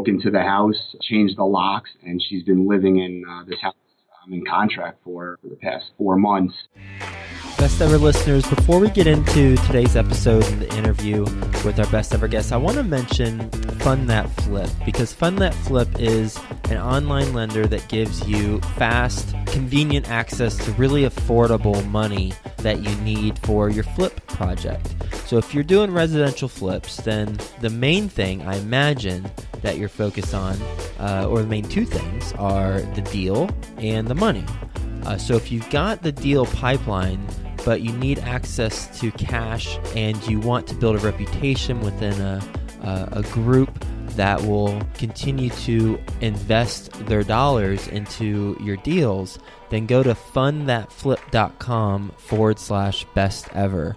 broke into the house, changed the locks, and she's been living in uh, this house I'm in contract for for the past four months. Best ever listeners, before we get into today's episode and the interview with our best ever guest, I want to mention Fund That Flip because Fund That Flip is an online lender that gives you fast, convenient access to really affordable money that you need for your flip project. So if you're doing residential flips, then the main thing I imagine that you're focused on, uh, or the main two things, are the deal and the money. Uh, so if you've got the deal pipeline, but you need access to cash and you want to build a reputation within a, a, a group that will continue to invest their dollars into your deals, then go to fundthatflip.com forward slash best ever.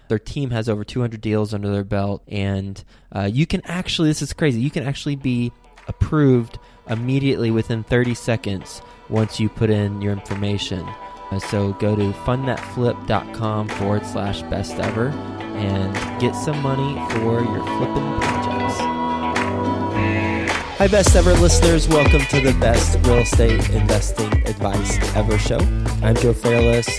Their team has over 200 deals under their belt, and uh, you can actually, this is crazy, you can actually be approved immediately within 30 seconds once you put in your information. Uh, so go to fundthatflip.com forward slash best ever and get some money for your flipping projects. Hi, best ever listeners. Welcome to the best real estate investing advice ever show. I'm Joe Fairless.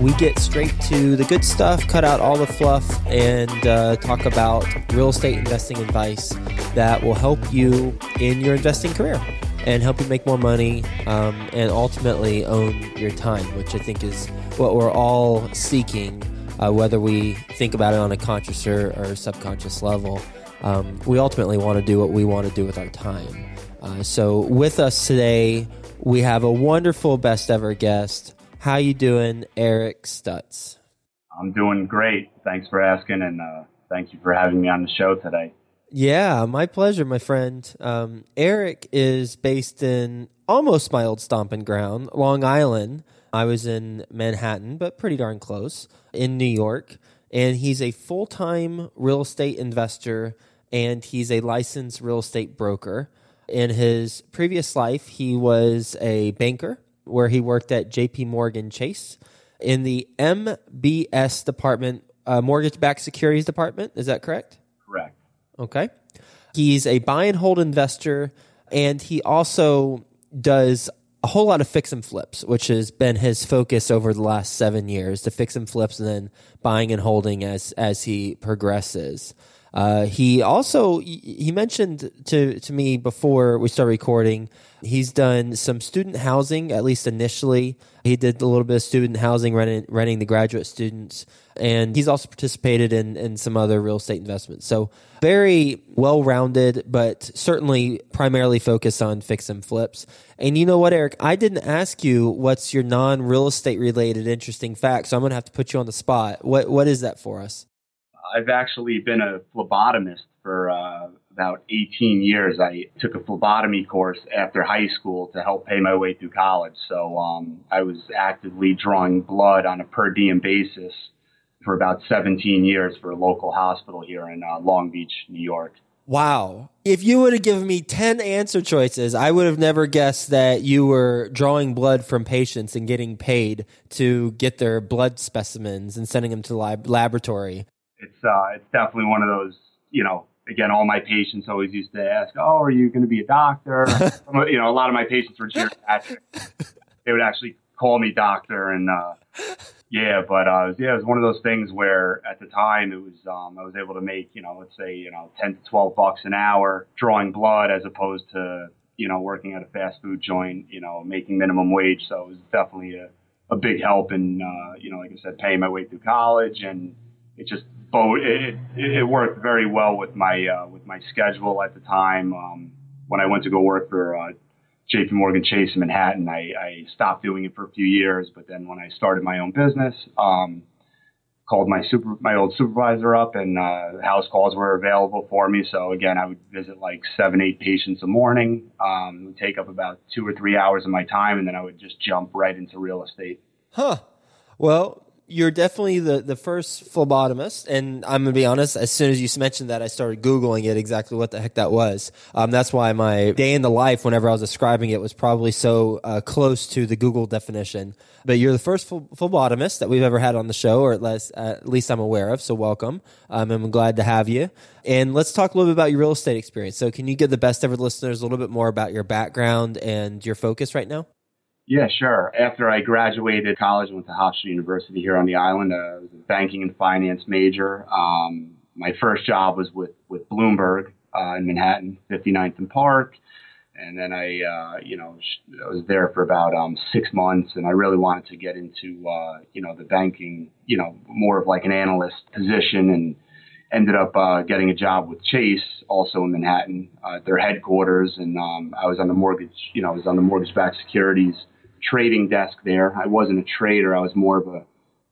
We get straight to the good stuff, cut out all the fluff, and uh, talk about real estate investing advice that will help you in your investing career and help you make more money um, and ultimately own your time, which I think is what we're all seeking, uh, whether we think about it on a conscious or, or subconscious level um, we ultimately want to do what we want to do with our time. Uh, so with us today, we have a wonderful best ever guest. How you doing, Eric Stutz? I'm doing great. Thanks for asking, and uh, thank you for having me on the show today. Yeah, my pleasure, my friend. Um, Eric is based in almost my old stomping ground, Long Island. I was in Manhattan, but pretty darn close in New York. And he's a full time real estate investor and he's a licensed real estate broker. In his previous life, he was a banker where he worked at JP Morgan Chase in the MBS department, uh, mortgage backed securities department. Is that correct? Correct. Okay. He's a buy and hold investor, and he also does a whole lot of fix and flips, which has been his focus over the last seven years to fix and flips and then buying and holding as as he progresses. Uh, he also he mentioned to to me before we start recording. He's done some student housing, at least initially. He did a little bit of student housing, renting, renting the graduate students, and he's also participated in in some other real estate investments. So very well rounded, but certainly primarily focused on fix and flips. And you know what, Eric? I didn't ask you what's your non real estate related interesting fact, so I'm going to have to put you on the spot. What what is that for us? I've actually been a phlebotomist for uh, about 18 years. I took a phlebotomy course after high school to help pay my way through college. So um, I was actively drawing blood on a per diem basis for about 17 years for a local hospital here in uh, Long Beach, New York. Wow. If you would have given me 10 answer choices, I would have never guessed that you were drawing blood from patients and getting paid to get their blood specimens and sending them to the lab- laboratory it's uh, it's definitely one of those. You know, again, all my patients always used to ask, "Oh, are you going to be a doctor?" you know, a lot of my patients were geriatric. they would actually call me doctor, and uh, yeah, but uh, yeah, it was one of those things where at the time it was um, I was able to make you know let's say you know ten to twelve bucks an hour drawing blood as opposed to you know working at a fast food joint, you know making minimum wage. So it was definitely a a big help in uh, you know like I said paying my way through college and it just it, it worked very well with my uh, with my schedule at the time. Um, when I went to go work for uh, J.P. Morgan Chase in Manhattan, I, I, stopped doing it for a few years. But then when I started my own business, um, called my super my old supervisor up, and uh, house calls were available for me. So again, I would visit like seven eight patients a morning. Um, would take up about two or three hours of my time, and then I would just jump right into real estate. Huh. Well, you're definitely the, the first phlebotomist. And I'm going to be honest, as soon as you mentioned that, I started Googling it exactly what the heck that was. Um, that's why my day in the life, whenever I was describing it, was probably so uh, close to the Google definition. But you're the first phlebotomist that we've ever had on the show, or at least, uh, at least I'm aware of. So welcome. Um, I'm glad to have you. And let's talk a little bit about your real estate experience. So, can you give the best ever listeners a little bit more about your background and your focus right now? Yeah, sure. After I graduated college, I went to Hofstra University here on the island. Uh, I was a banking and finance major. Um, my first job was with, with Bloomberg uh, in Manhattan, 59th and Park. And then I, uh, you know, I was there for about um, six months, and I really wanted to get into, uh, you know, the banking, you know, more of like an analyst position, and ended up uh, getting a job with Chase, also in Manhattan, uh, their headquarters, and um, I was on the mortgage, you know, I was on the mortgage-backed securities trading desk there. I wasn't a trader. I was more of a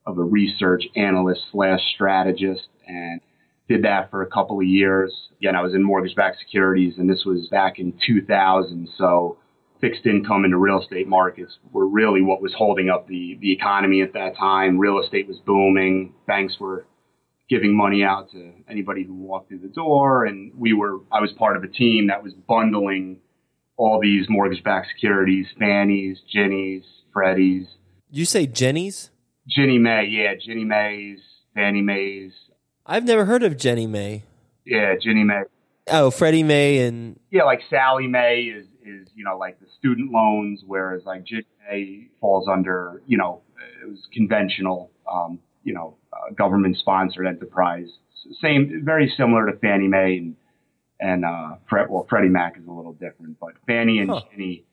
of a research analyst slash strategist, and did that for a couple of years. Again, I was in mortgage-backed securities, and this was back in 2000. So fixed income the real estate markets were really what was holding up the the economy at that time. Real estate was booming. Banks were giving money out to anybody who walked through the door, and we were. I was part of a team that was bundling all these mortgage-backed securities, Fannies, Ginnies, Freddies. You say Jennies? Ginnie Mae, yeah, Ginnie Mae's, Fannie Mae's. I've never heard of Ginnie Mae. Yeah, Ginnie Mae. Oh, Freddie Mae and yeah, like Sallie Mae is is you know like the student loans, whereas like Ginnie Mae falls under you know it was conventional, um, you know, uh, government sponsored enterprise. Same, very similar to Fannie Mae and and uh, Fred, well, Freddie Mac is a little different, but Fannie and huh. Ginnie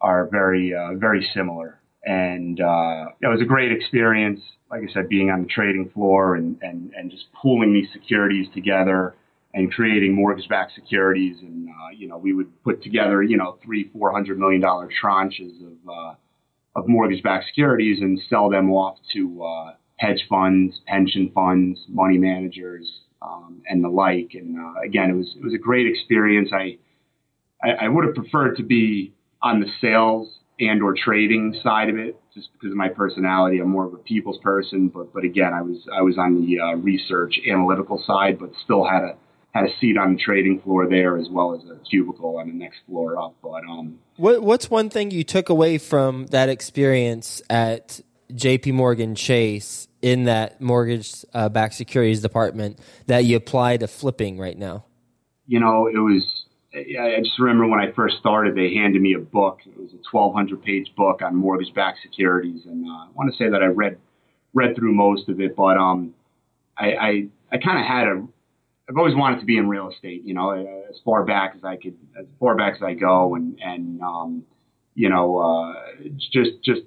are very, uh, very similar. And uh, it was a great experience, like I said, being on the trading floor and, and, and just pooling these securities together and creating mortgage-backed securities. And uh, you know, we would put together, you know, three, four hundred million dollar tranches of uh, of mortgage-backed securities and sell them off to uh, hedge funds, pension funds, money managers, um, and the like. And uh, again, it was it was a great experience. I, I, I would have preferred to be on the sales and or trading side of it, just because of my personality. I'm more of a people's person. But but again, I was I was on the uh, research analytical side, but still had a had a seat on the trading floor there as well as a cubicle on the next floor up. But um, what what's one thing you took away from that experience at J.P. Morgan Chase in that mortgage uh, backed securities department that you apply to flipping right now? You know, it was. I just remember when I first started, they handed me a book. It was a 1,200 page book on mortgage backed securities, and uh, I want to say that I read read through most of it, but um, I I, I kind of had a. I've always wanted to be in real estate, you know, as far back as I could, as far back as I go, and and um, you know, uh, just just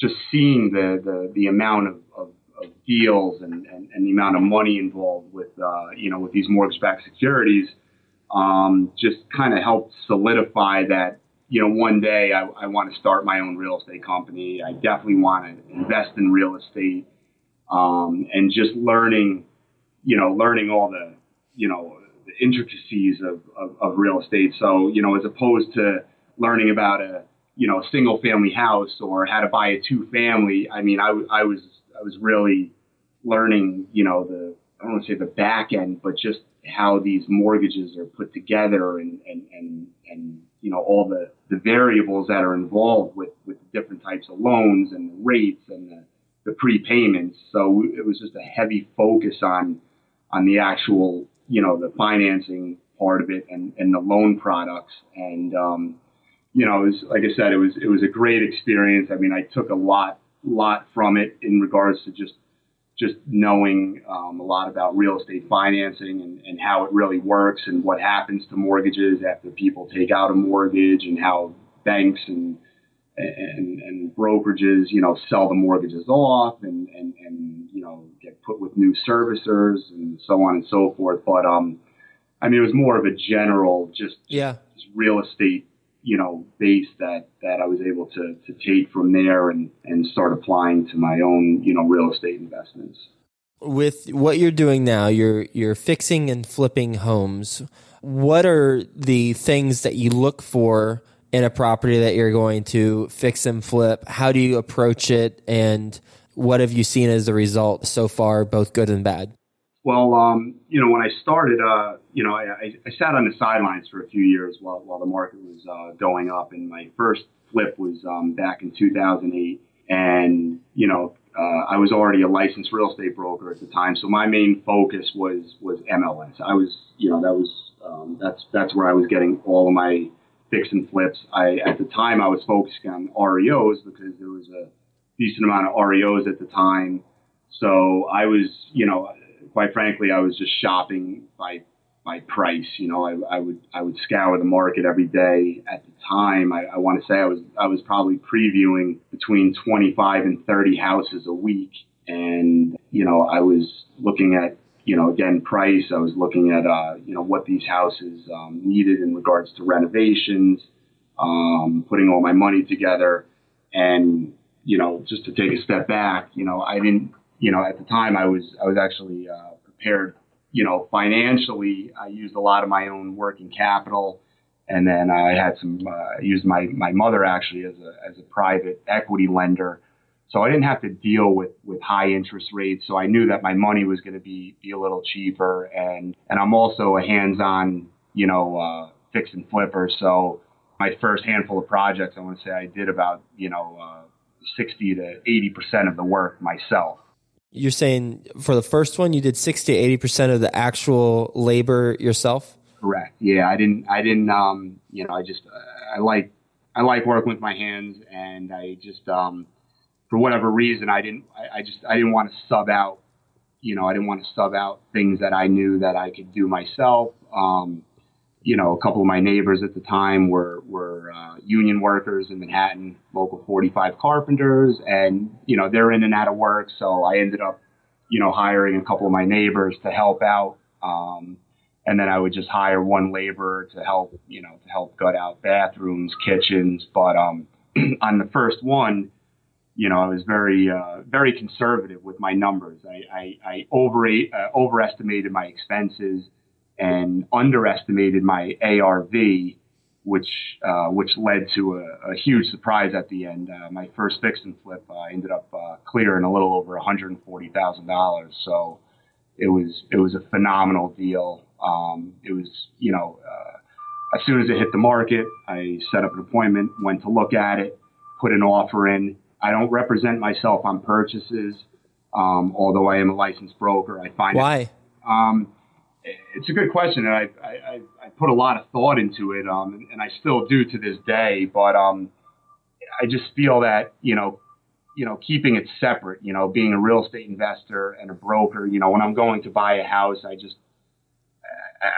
just seeing the the, the amount of, of of deals and, and, and the amount of money involved with uh, you know with these mortgage-backed securities um, just kind of helped solidify that you know one day I, I want to start my own real estate company. I definitely want to invest in real estate um, and just learning you know learning all the you know the intricacies of, of, of real estate. So you know as opposed to learning about a you know a single family house or how to buy a two family. I mean I, I was I was really learning, you know, the I don't want to say the back end, but just how these mortgages are put together and and and, and you know all the, the variables that are involved with with different types of loans and the rates and the, the prepayments. So it was just a heavy focus on on the actual you know the financing part of it and, and the loan products and um, you know it was like I said it was it was a great experience. I mean I took a lot lot from it in regards to just just knowing um, a lot about real estate financing and, and how it really works and what happens to mortgages after people take out a mortgage and how banks and and, and brokerages, you know, sell the mortgages off and, and, and, you know, get put with new servicers and so on and so forth. But, um, I mean, it was more of a general, just, yeah. just real estate you know, base that, that I was able to, to take from there and, and start applying to my own, you know, real estate investments. with what you're doing now, you're you're fixing and flipping homes. What are the things that you look for in a property that you're going to fix and flip? How do you approach it and what have you seen as the result so far, both good and bad? Well, um, you know, when I started, uh, you know, I, I, sat on the sidelines for a few years while, while the market was uh, going up. And my first flip was um, back in 2008. And, you know, uh, I was already a licensed real estate broker at the time, so my main focus was was MLS. I was, you know, that was um, that's that's where I was getting all of my fix and flips. I at the time I was focusing on REOs because there was a decent amount of REOs at the time. So I was, you know, quite frankly, I was just shopping by by price. You know, I, I would I would scour the market every day. At the time, I, I want to say I was I was probably previewing between 25 and 30 houses a week, and you know, I was looking at you know again price. I was looking at uh, you know what these houses um, needed in regards to renovations, um, putting all my money together, and you know just to take a step back, you know, I didn't you know at the time I was I was actually uh, prepared you know, financially, I used a lot of my own working capital, and then I had some uh, used my my mother actually as a as a private equity lender, so I didn't have to deal with with high interest rates. So I knew that my money was going to be be a little cheaper, and and I'm also a hands-on, you know, uh, fix and flipper. So my first handful of projects, I want to say I did about you know. Uh, 60 to 80 percent of the work myself. You're saying for the first one, you did 60 to 80% of the actual labor yourself? Correct. Yeah, I didn't, I didn't, um, you know, I just, uh, I like, I like working with my hands and I just, um, for whatever reason, I didn't, I, I just, I didn't want to sub out, you know, I didn't want to sub out things that I knew that I could do myself. Um, you know, a couple of my neighbors at the time were were uh, union workers in Manhattan, local 45 carpenters, and you know they're in and out of work. So I ended up, you know, hiring a couple of my neighbors to help out, um, and then I would just hire one laborer to help, you know, to help gut out bathrooms, kitchens. But um, on the first one, you know, I was very uh, very conservative with my numbers. I I, I over uh, overestimated my expenses and underestimated my ARV, which uh, which led to a, a, huge surprise at the end. Uh, my first fix and flip uh, ended up uh, clearing a little over one hundred and forty thousand dollars. So it was it was a phenomenal deal. Um, it was you know uh, as soon as it hit the market, I set up an appointment, went to look at it, put an offer in. I don't represent myself on purchases, um, although I am a licensed broker. I find why. It, um, it's a good question, and I, I, I put a lot of thought into it, um, and I still do to this day. But um, I just feel that you know, you know, keeping it separate, you know, being a real estate investor and a broker, you know, when I'm going to buy a house, I just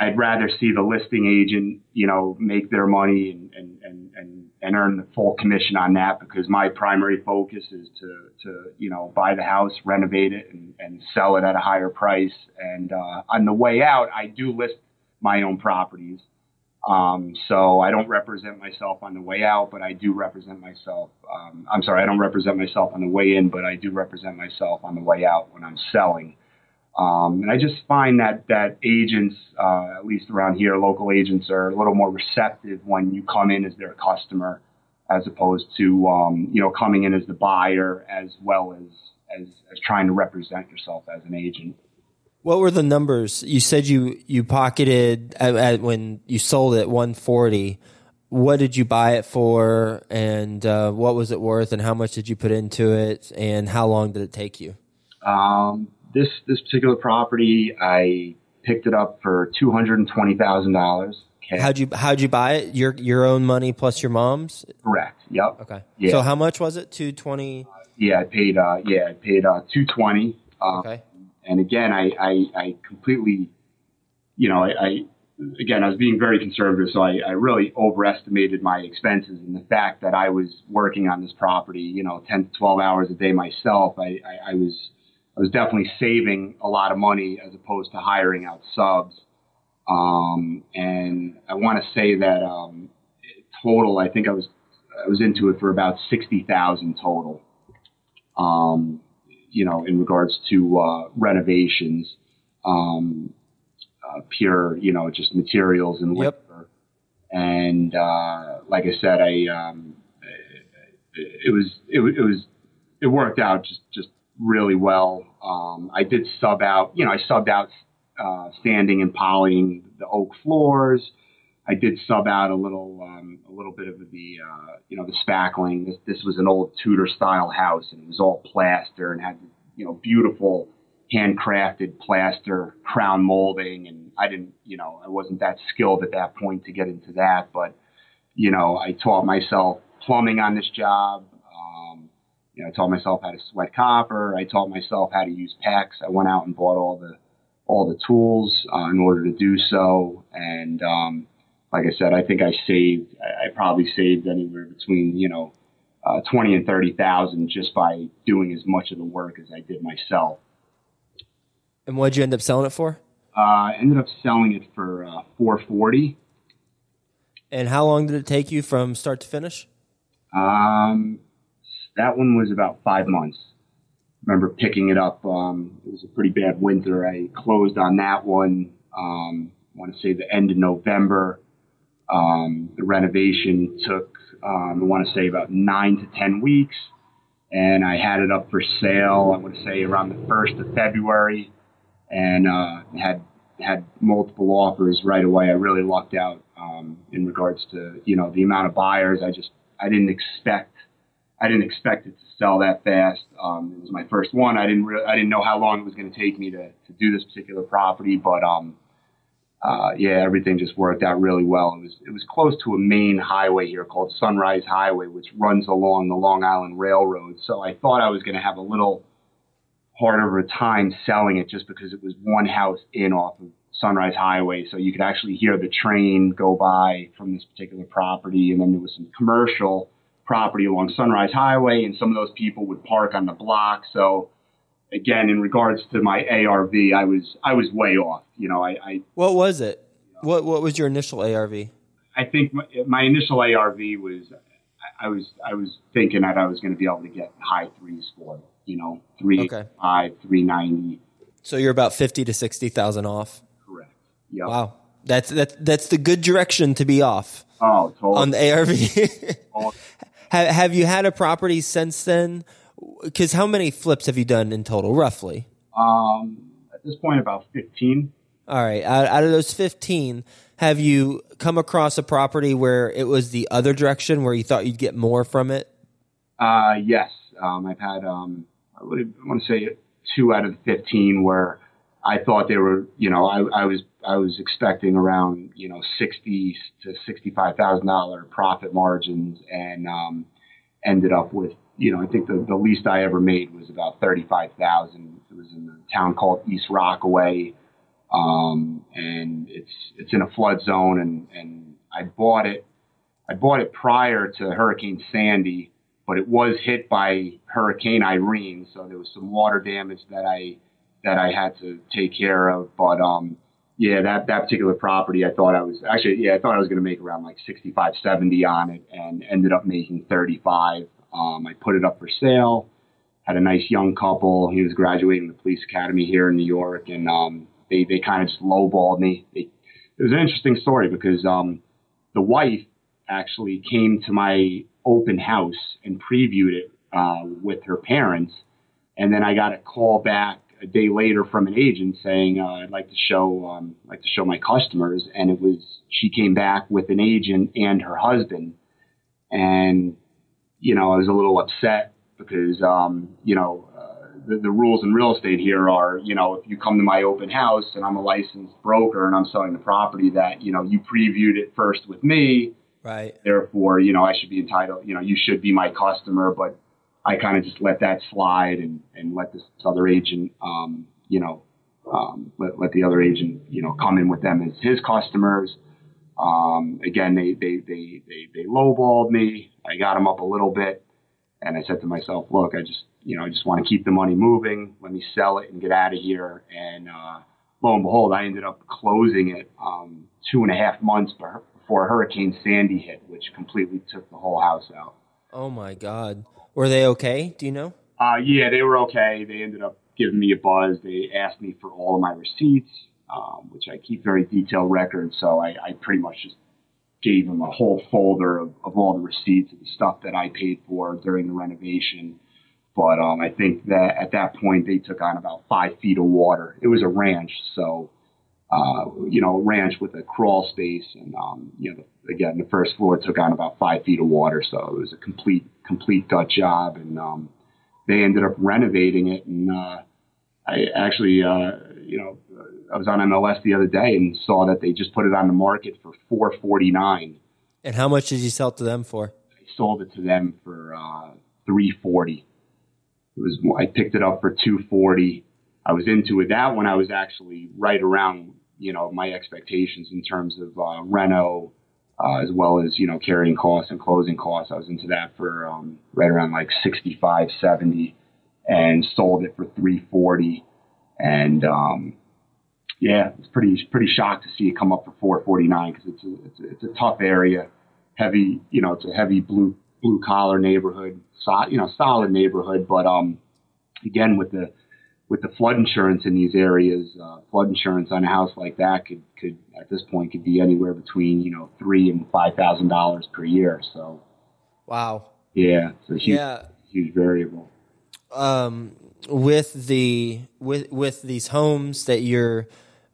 I'd rather see the listing agent, you know, make their money and, and, and, and, and earn the full commission on that because my primary focus is to, to you know, buy the house, renovate it, and, and sell it at a higher price. And uh, on the way out, I do list my own properties. Um, so I don't represent myself on the way out, but I do represent myself. Um, I'm sorry, I don't represent myself on the way in, but I do represent myself on the way out when I'm selling. Um, and I just find that that agents, uh, at least around here, local agents are a little more receptive when you come in as their customer, as opposed to um, you know coming in as the buyer as well as, as as trying to represent yourself as an agent. What were the numbers? You said you you pocketed at, at when you sold it at 140. What did you buy it for, and uh, what was it worth, and how much did you put into it, and how long did it take you? Um, this this particular property, I picked it up for two hundred and twenty thousand dollars. How'd you how'd you buy it? Your your own money plus your mom's? Correct. Yep. Okay. Yeah. So how much was it? Two twenty. Uh, yeah, I paid. Uh, yeah, I paid uh, two twenty. Uh, okay. And again, I, I I completely, you know, I, I again I was being very conservative, so I, I really overestimated my expenses and the fact that I was working on this property, you know, ten to twelve hours a day myself. I, I, I was I was definitely saving a lot of money as opposed to hiring out subs. Um, and I want to say that um, total, I think I was I was into it for about sixty thousand total. Um, you know, in regards to uh, renovations, um, uh, pure, you know, just materials and Yep. labor. And uh, like I said, I um, it, it was it, it was it worked out just just really well. Um, I did sub out, you know, I subbed out uh, sanding and polishing the oak floors. I did sub out a little, um, a little bit of the, uh, you know, the spackling. This, this was an old Tudor style house, and it was all plaster and had, you know, beautiful handcrafted plaster crown molding. And I didn't, you know, I wasn't that skilled at that point to get into that, but, you know, I taught myself plumbing on this job. You know, I taught myself how to sweat copper. I taught myself how to use PEX. I went out and bought all the all the tools uh, in order to do so. And um, like I said, I think I saved. I, I probably saved anywhere between you know uh, twenty and thirty thousand just by doing as much of the work as I did myself. And what did you end up selling it for? Uh, I ended up selling it for uh, four forty. And how long did it take you from start to finish? Um, that one was about five months. I Remember picking it up. Um, it was a pretty bad winter. I closed on that one. Um, I want to say the end of November. Um, the renovation took, um, I want to say about nine to ten weeks, and I had it up for sale. I want to say around the first of February, and uh, had had multiple offers right away. I really lucked out um, in regards to you know the amount of buyers. I just I didn't expect I didn't expect it to sell that fast. Um, it was my first one. I didn't re- I didn't know how long it was going to take me to to do this particular property, but um, uh, yeah, everything just worked out really well. It was it was close to a main highway here called Sunrise Highway, which runs along the Long Island Railroad. So I thought I was going to have a little harder of a time selling it just because it was one house in off of Sunrise Highway, so you could actually hear the train go by from this particular property, and then there was some commercial property along Sunrise Highway, and some of those people would park on the block. So again, in regards to my ARV, I was I was way off. You know, I I, What was it? What What was your initial ARV? I think my, my initial ARV was I, I was I was thinking that I was going to be able to get high threes for it. You know, three Okay. five, three ninety. So you're about fifty to sixty thousand off. Correct. Yep. Wow, that's that's that's the good direction to be off Oh, totally. on the ARV. have, have you had a property since then? Because how many flips have you done in total, roughly? Um, at this point, about 15. All right, out, out of those fifteen, have you come across a property where it was the other direction, where you thought you'd get more from it? Uh, yes. Um, I've had, um, I, would, I want to say two out of the 15 where I thought they were, you know, I, I was, I was expecting around, you know, 60 to $65,000 profit margins and, um, ended up with, you know, I think the, the least I ever made was about 35,000. It was in a town called East Rockaway. Um, and it's, it's in a flood zone and, and I bought it. I bought it prior to Hurricane Sandy, but it was hit by Hurricane Irene, so there was some water damage that I that I had to take care of. But um, yeah, that that particular property, I thought I was actually yeah, I thought I was going to make around like 65, 70 on it, and ended up making 35. Um, I put it up for sale. Had a nice young couple. He was graduating the police academy here in New York, and um, they they kind of just lowballed me. They, it was an interesting story because um, the wife actually came to my open house and previewed it uh, with her parents. And then I got a call back a day later from an agent saying uh, I'd like to show um, like to show my customers. And it was she came back with an agent and her husband. And you know I was a little upset because um, you know. Uh, the, the rules in real estate here are, you know, if you come to my open house and I'm a licensed broker and I'm selling the property, that you know you previewed it first with me, Right. therefore, you know, I should be entitled, you know, you should be my customer, but I kind of just let that slide and, and let this other agent, um, you know, um, let, let the other agent, you know, come in with them as his customers. Um, again, they, they, they, they, they lowballed me. I got them up a little bit and I said to myself, look, I just, you know, I just want to keep the money moving. Let me sell it and get out of here. And, uh, lo and behold, I ended up closing it, um, two and a half months before Hurricane Sandy hit, which completely took the whole house out. Oh my God. Were they okay? Do you know? Uh, yeah, they were okay. They ended up giving me a buzz. They asked me for all of my receipts, um, which I keep very detailed records. So I, I pretty much just gave them a whole folder of, of all the receipts of the stuff that I paid for during the renovation. But um, I think that at that point they took on about five feet of water. It was a ranch, so uh, you know, ranch with a crawl space, and um, you know, again, the first floor took on about five feet of water, so it was a complete complete gut job, and um, they ended up renovating it, and uh, I actually, uh, you know, I was on MLS the other day and saw that they just put it on the market for four forty nine. And how much did you sell it to them for? I sold it to them for uh, three forty. It was I picked it up for two forty. I was into it. That one I was actually right around you know my expectations in terms of uh, reno, uh, as well as you know carrying costs and closing costs. I was into that for um, right around like 65, 70, and sold it for 340. And um, yeah, it's pretty pretty shocked to see it come up for 449 because it's a, it's a it's a tough area, heavy you know it's a heavy blue blue collar neighborhood, so, you know solid neighborhood, but um again with the with the flood insurance in these areas, uh, flood insurance on a house like that could, could at this point could be anywhere between you know three and five thousand dollars per year. So, wow, yeah, it's a huge, yeah. huge variable. Um, with the with with these homes that you're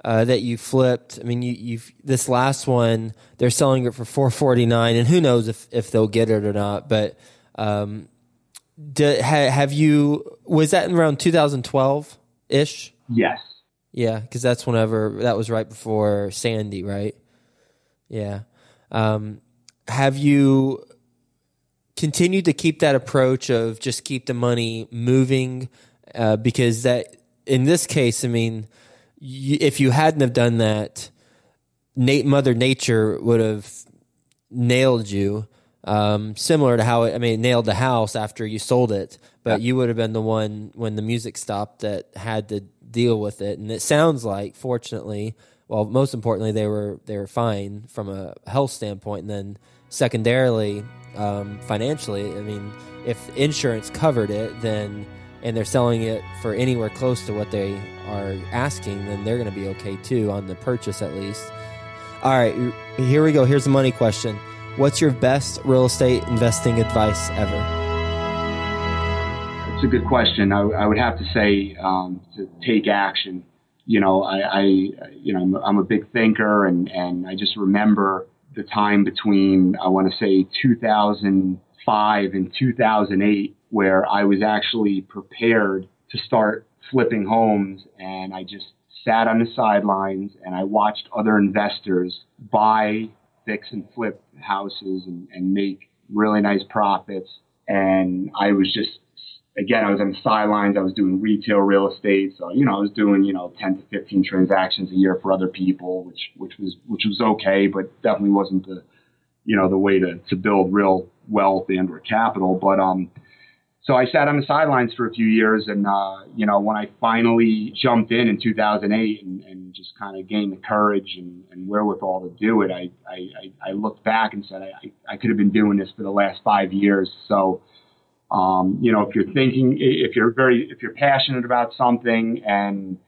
uh, that you flipped, I mean, you you've this last one they're selling it for four forty nine, and who knows if if they'll get it or not, but. Um, do, ha, have you was that in around 2012 ish? Yes. Yeah, because that's whenever that was right before Sandy, right? Yeah. Um, have you continued to keep that approach of just keep the money moving? Uh, because that in this case, I mean, you, if you hadn't have done that, Nate Mother Nature would have nailed you um, similar to how it, I mean, it nailed the house after you sold it, but you would have been the one when the music stopped that had to deal with it. And it sounds like, fortunately, well, most importantly, they were they were fine from a health standpoint, and then secondarily, um, financially. I mean, if insurance covered it, then and they're selling it for anywhere close to what they are asking, then they're going to be okay too on the purchase at least. All right, here we go. Here's the money question. What's your best real estate investing advice ever? It's a good question. I, I would have to say um, to take action. You know, I, I, you know, I'm a big thinker, and and I just remember the time between I want to say 2005 and 2008 where I was actually prepared to start flipping homes, and I just sat on the sidelines and I watched other investors buy fix and flip houses and, and make really nice profits. And I was just, again, I was on the sidelines. I was doing retail real estate. So, you know, I was doing, you know, 10 to 15 transactions a year for other people, which, which was, which was okay, but definitely wasn't the, you know, the way to, to build real wealth and or capital. But, um, so I sat on the sidelines for a few years, and uh, you know, when I finally jumped in in 2008 and, and just kind of gained the courage and, and wherewithal to do it, I, I, I looked back and said I, I could have been doing this for the last five years. So, um, you know, if you're thinking, if you're very, if you're passionate about something and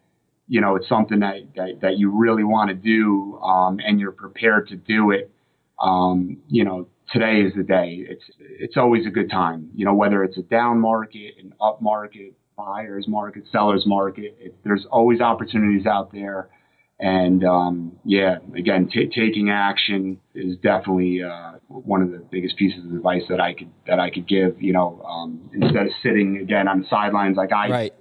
you know it's something that that, that you really want to do, um, and you're prepared to do it, um, you know, today is the day. It's it's always a good time. You know, whether it's a down market, an up market, buyers market, sellers market, it, there's always opportunities out there. And um, yeah, again, t- taking action is definitely uh, one of the biggest pieces of advice that I could that I could give. You know, um, instead of sitting again on the sidelines like I, right.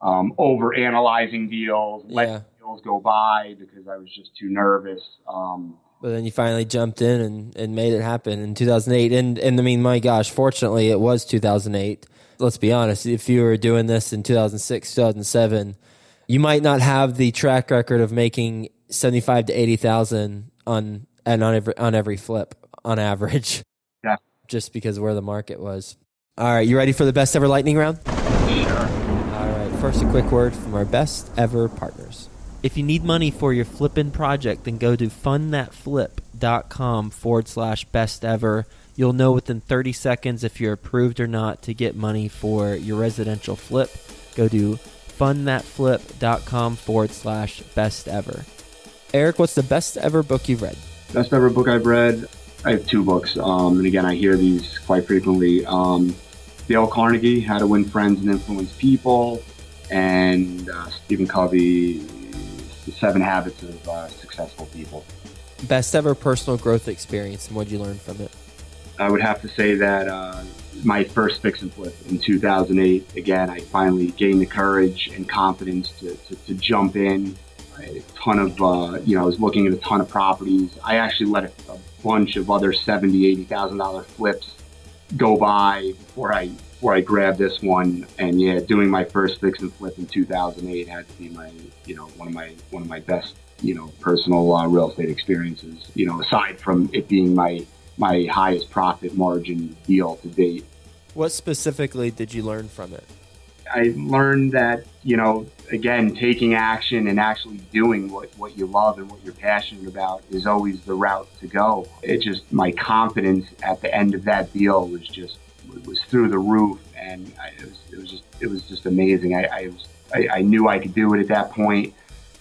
um, over analyzing deals, yeah. letting deals go by because I was just too nervous. Um, but then you finally jumped in and, and made it happen in 2008. And, and I mean, my gosh, fortunately, it was 2008. Let's be honest. If you were doing this in 2006, 2007, you might not have the track record of making 75 to 80,000 on, and on every, on every flip on average. Yeah. Just because of where the market was. All right. You ready for the best ever lightning round? Sure. All right. First, a quick word from our best ever partners. If you need money for your flipping project, then go to fundthatflip.com forward slash best ever. You'll know within 30 seconds if you're approved or not to get money for your residential flip. Go to fundthatflip.com forward slash best ever. Eric, what's the best ever book you've read? Best ever book I've read. I have two books, um, and again, I hear these quite frequently. Um, Dale Carnegie, How to Win Friends and Influence People, and uh, Stephen Covey, The Seven Habits of uh, Successful People. Best ever personal growth experience, and what'd you learn from it? I would have to say that uh, my first fix and flip in 2008, again, I finally gained the courage and confidence to, to, to jump in. I had a ton of, uh, you know, I was looking at a ton of properties. I actually let a, a bunch of other $70,000, $80,000 flips go by before I before I grabbed this one. And yeah, doing my first fix and flip in 2008 had to be my, you know, one of my one of my best, you know, personal uh, real estate experiences. You know, aside from it being my my highest profit margin deal to date. What specifically did you learn from it? I learned that, you know, again, taking action and actually doing what, what you love and what you're passionate about is always the route to go. It just, my confidence at the end of that deal was just, was through the roof. And I, it, was, it was just, it was just amazing. I, I was, I, I knew I could do it at that point.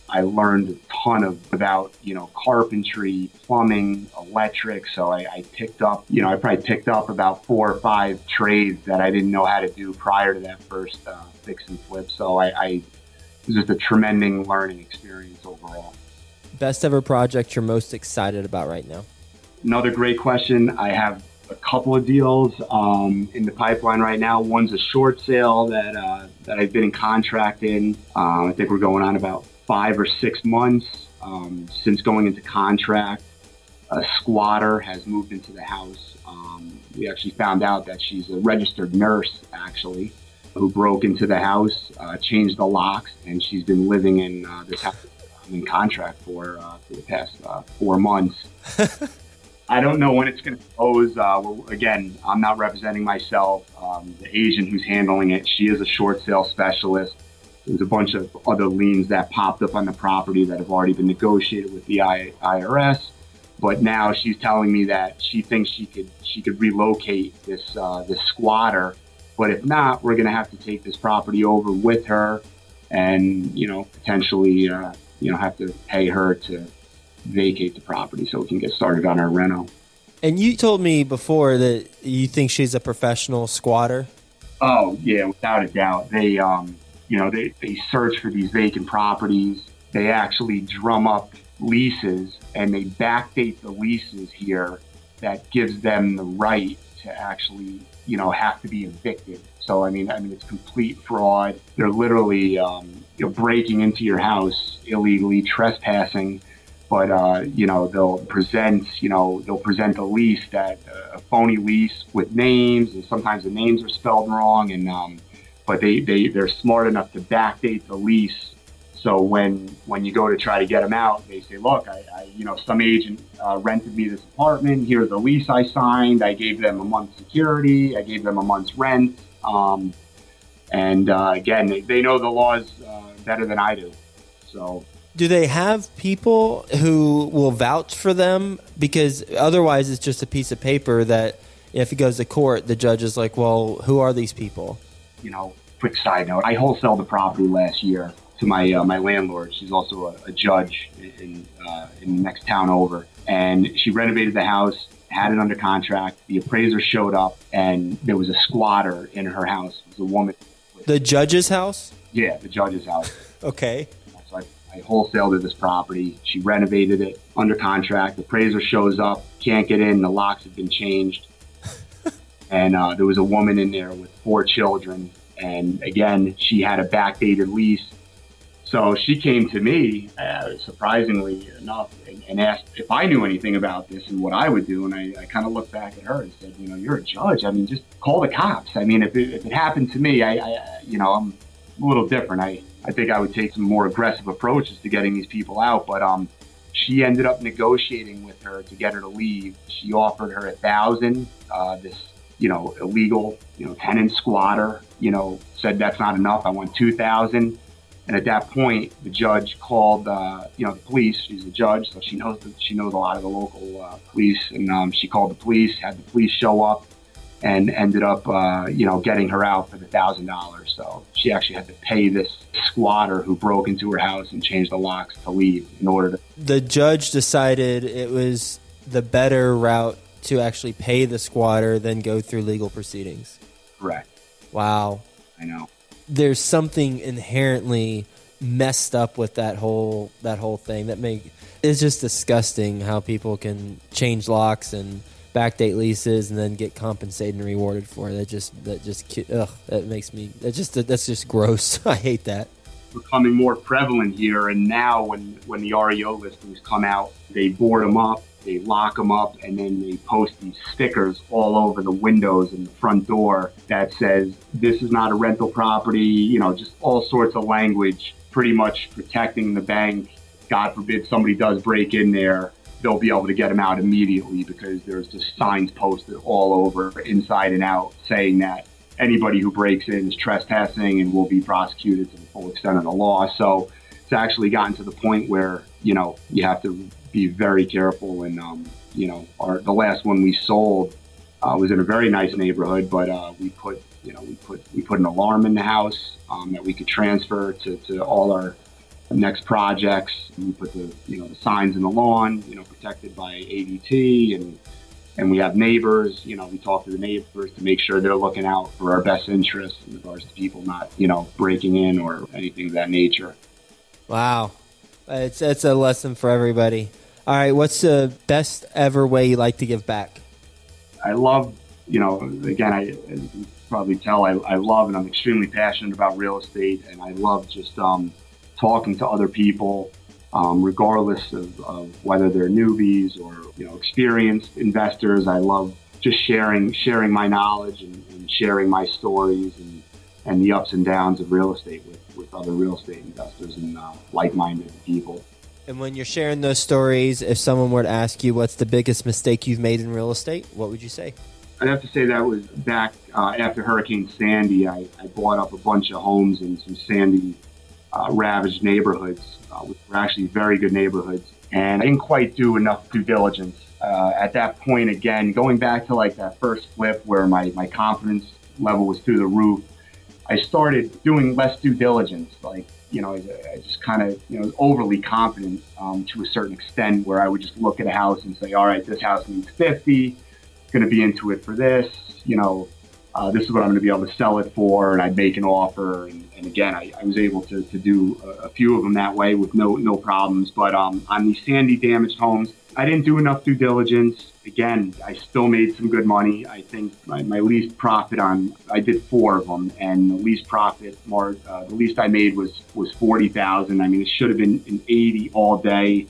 I learned ton of about you know carpentry, plumbing, electric. So I, I, picked up you know I probably picked up about four or five trades that I didn't know how to do prior to that first uh, fix and flip. So I, I it was just a tremendous learning experience overall. Best ever project you're most excited about right now? Another great question. I have a couple of deals um, in the pipeline right now. One's a short sale that uh, that I've been in contract in. Uh, I think we're going on about five or six months um, since going into contract. A squatter has moved into the house. Um, we actually found out that she's a registered nurse, actually, who broke into the house, uh, changed the locks, and she's been living in uh, this house I'm in contract for uh, for the past uh, four months. I don't know when it's going to close. Uh, again, I'm not representing myself. Um, the agent who's handling it, she is a short sale specialist. There's a bunch of other liens that popped up on the property that have already been negotiated with the IRS. But now she's telling me that she thinks she could she could relocate this uh, this squatter. But if not, we're going to have to take this property over with her, and you know potentially uh, you know have to pay her to vacate the property so we can get started on our reno. And you told me before that you think she's a professional squatter. Oh yeah, without a doubt. They um, you know, they, they search for these vacant properties. They actually drum up leases and they backdate the leases here that gives them the right to actually, you know, have to be evicted. So I mean, I mean, it's complete fraud. They're literally, um, you know, breaking into your house illegally, trespassing. But uh, you know, they'll present, you know, they'll present a lease that uh, a phony lease with names, and sometimes the names are spelled wrong, and um, but they, they, they're smart enough to backdate the lease. So when, when you go to try to get them out, they say, look, I, I you know, some agent uh, rented me this apartment. Here's the lease I signed. I gave them a month's security. I gave them a month's rent. Um, and uh, again, they, they, know the laws uh, better than I do. So do they have people who will vouch for them? Because otherwise, it's just a piece of paper that if it goes to court, the judge is like, well, who are these people? You know, quick side note: I wholesaled the property last year to my uh, my landlord. She's also a, a judge in uh, in the next town over, and she renovated the house, had it under contract. The appraiser showed up, and there was a squatter in her house. It was a woman. The judge's house. Yeah, the judge's house. okay. So I, I wholesaled this property. She renovated it under contract. The appraiser shows up, can't get in. The locks have been changed and uh, there was a woman in there with four children. And again, she had a backdated lease. So she came to me, uh, surprisingly enough, and, and, asked if I knew anything about this and what I would do. And I, I kind of looked back at her and said, you know, you're a judge. I mean, just call the cops. I mean, if it, if it happened to me, I, I, you know, I'm a little different. I, I think I would take some more aggressive approaches to getting these people out. But um, she ended up negotiating with her to get her to leave. She offered her a thousand. Uh, this you know, illegal, you know, tenant squatter, you know, said that's not enough. I want 2000. And at that point, the judge called, uh, you know, the police. She's a judge, so she knows the, she knows a lot of the local uh, police. And um, she called the police, had the police show up, and ended up, uh, you know, getting her out for the thousand dollars. So she actually had to pay this squatter who broke into her house and changed the locks to leave in order to. The judge decided it was the better route to actually pay the squatter than go through legal proceedings. Correct. Wow. I know. There's something inherently messed up with that whole that whole thing that make it's just disgusting how people can change locks and backdate leases and then get compensated and rewarded for it. That just that just ugh, that makes me that just that's just gross. I hate that. Becoming more prevalent here, and now when when the REO listings come out, they board them up, they lock them up, and then they post these stickers all over the windows and the front door that says this is not a rental property. You know, just all sorts of language, pretty much protecting the bank. God forbid somebody does break in there, they'll be able to get them out immediately because there's just signs posted all over, inside and out, saying that anybody who breaks in is trespassing and will be prosecuted to the full extent of the law. So it's actually gotten to the point where you know you have to be very careful. And um, you know, our the last one we sold uh, was in a very nice neighborhood, but uh, we put you know we put we put an alarm in the house um, that we could transfer to, to all our next projects. We put the you know the signs in the lawn, you know, protected by ADT, and and we have neighbors. You know, we talk to the neighbors to make sure they're looking out for our best interests in regards to people not you know breaking in or anything of that nature. Wow, it's it's a lesson for everybody. All right, what's the best ever way you like to give back? I love, you know, again, I probably tell I, I love and I'm extremely passionate about real estate, and I love just um, talking to other people, um, regardless of, of whether they're newbies or you know experienced investors. I love just sharing sharing my knowledge and, and sharing my stories and, and the ups and downs of real estate with, with other real estate investors and uh, like-minded people. And when you're sharing those stories, if someone were to ask you what's the biggest mistake you've made in real estate, what would you say? I'd have to say that was back uh, after Hurricane Sandy. I, I, bought up a bunch of homes in some Sandy uh, ravaged neighborhoods, uh, which were actually very good neighborhoods. And I didn't quite do enough due diligence. Uh, at that point, again, going back to like that first flip where my, my confidence level was through the roof, I started doing less due diligence. Like you know, I, just kind of, you know, overly confident um, to a certain extent where I would just look at a house and say, all right, this house needs 50, going to be into it for this, you know, uh, this is what I'm going to be able to sell it for. And I'd make an offer. And, and again, I, I, was able to, to do a, a, few of them that way with no, no problems. But um, on these sandy damaged homes, I didn't do enough due diligence. Again, I still made some good money. I think my, my least profit on I did four of them, and the least profit, uh, the least I made was was forty thousand. I mean, it should have been an eighty all day.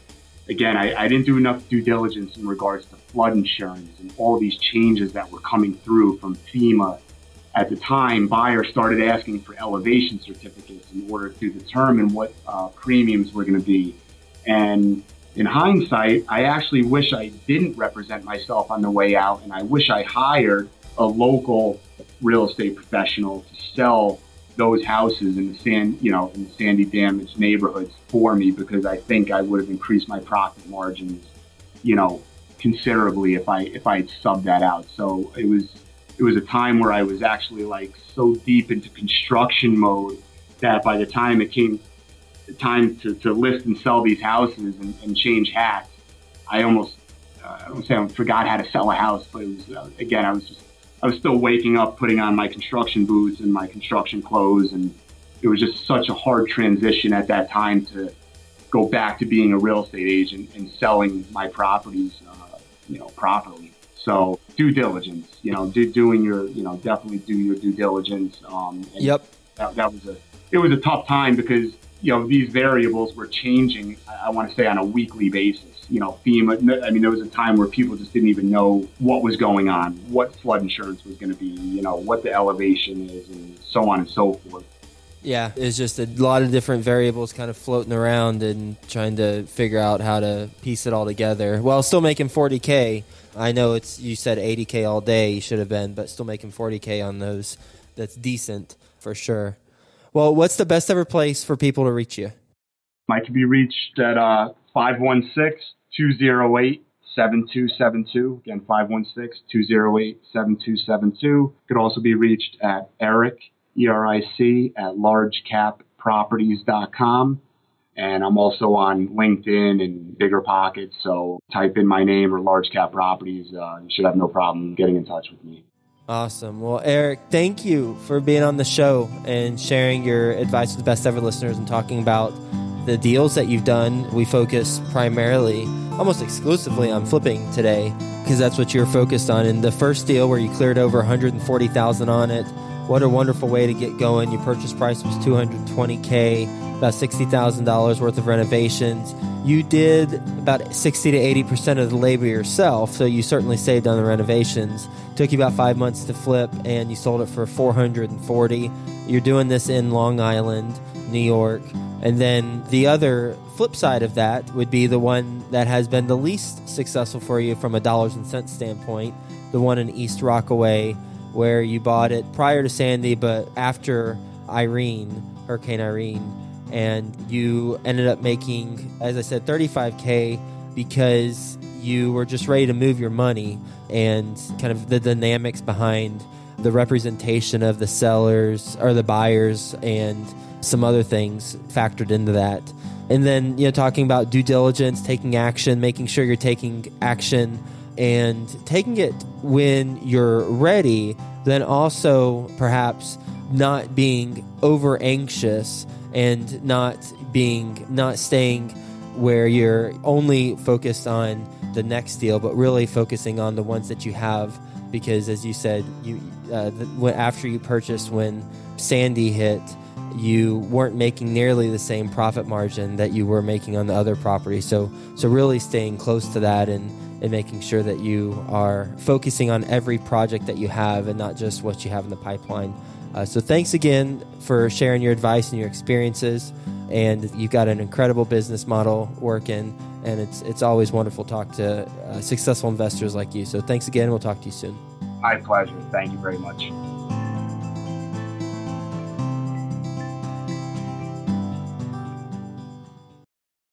Again, I, I didn't do enough due diligence in regards to flood insurance and all these changes that were coming through from FEMA. At the time, buyers started asking for elevation certificates in order to determine what uh, premiums were going to be, and in hindsight, I actually wish I didn't represent myself on the way out, and I wish I hired a local real estate professional to sell those houses in the sand, you know, in the sandy damaged neighborhoods for me because I think I would have increased my profit margins, you know, considerably if I if I had subbed that out. So it was it was a time where I was actually like so deep into construction mode that by the time it came time to, to list and sell these houses and, and change hats, I almost, uh, I don't say I forgot how to sell a house, but it was, uh, again, I was just, I was still waking up, putting on my construction boots and my construction clothes. And it was just such a hard transition at that time to go back to being a real estate agent and selling my properties, uh, you know, properly. So due diligence, you know, do, doing your, you know, definitely do your due diligence. Um, yep. That, that was a, it was a tough time because you know, these variables were changing, I want to say, on a weekly basis. You know, FEMA, I mean, there was a time where people just didn't even know what was going on, what flood insurance was going to be, you know, what the elevation is, and so on and so forth. Yeah, it's just a lot of different variables kind of floating around and trying to figure out how to piece it all together. Well, still making 40K. I know it's, you said 80K all day, you should have been, but still making 40K on those. That's decent for sure. Well, what's the best ever place for people to reach you? I can be reached at uh, 516 208 7272. Again, 516 208 7272. Could also be reached at Eric, E R I C, at largecapproperties.com. And I'm also on LinkedIn and Bigger Pockets. So type in my name or Large Cap Properties. Uh, you should have no problem getting in touch with me. Awesome. Well, Eric, thank you for being on the show and sharing your advice with the best ever listeners and talking about the deals that you've done. We focus primarily, almost exclusively on flipping today because that's what you're focused on. And the first deal where you cleared over 140,000 on it, what a wonderful way to get going. Your purchase price was 220k, about $60,000 worth of renovations. You did about 60 to 80% of the labor yourself, so you certainly saved on the renovations. Took you about 5 months to flip and you sold it for 440. You're doing this in Long Island, New York. And then the other flip side of that would be the one that has been the least successful for you from a dollars and cents standpoint, the one in East Rockaway where you bought it prior to Sandy, but after Irene, Hurricane Irene, and you ended up making, as I said, 35K because you were just ready to move your money and kind of the dynamics behind the representation of the sellers or the buyers and some other things factored into that. And then, you know, talking about due diligence, taking action, making sure you're taking action and taking it when you're ready, then also perhaps not being over anxious and not being not staying where you're only focused on the next deal, but really focusing on the ones that you have. Because as you said, you uh, the, after you purchased when Sandy hit, you weren't making nearly the same profit margin that you were making on the other property. So so really staying close to that and and making sure that you are focusing on every project that you have and not just what you have in the pipeline. Uh, so thanks again for sharing your advice and your experiences. And you've got an incredible business model working, and it's it's always wonderful to talk to uh, successful investors like you. So thanks again. We'll talk to you soon. My pleasure. Thank you very much.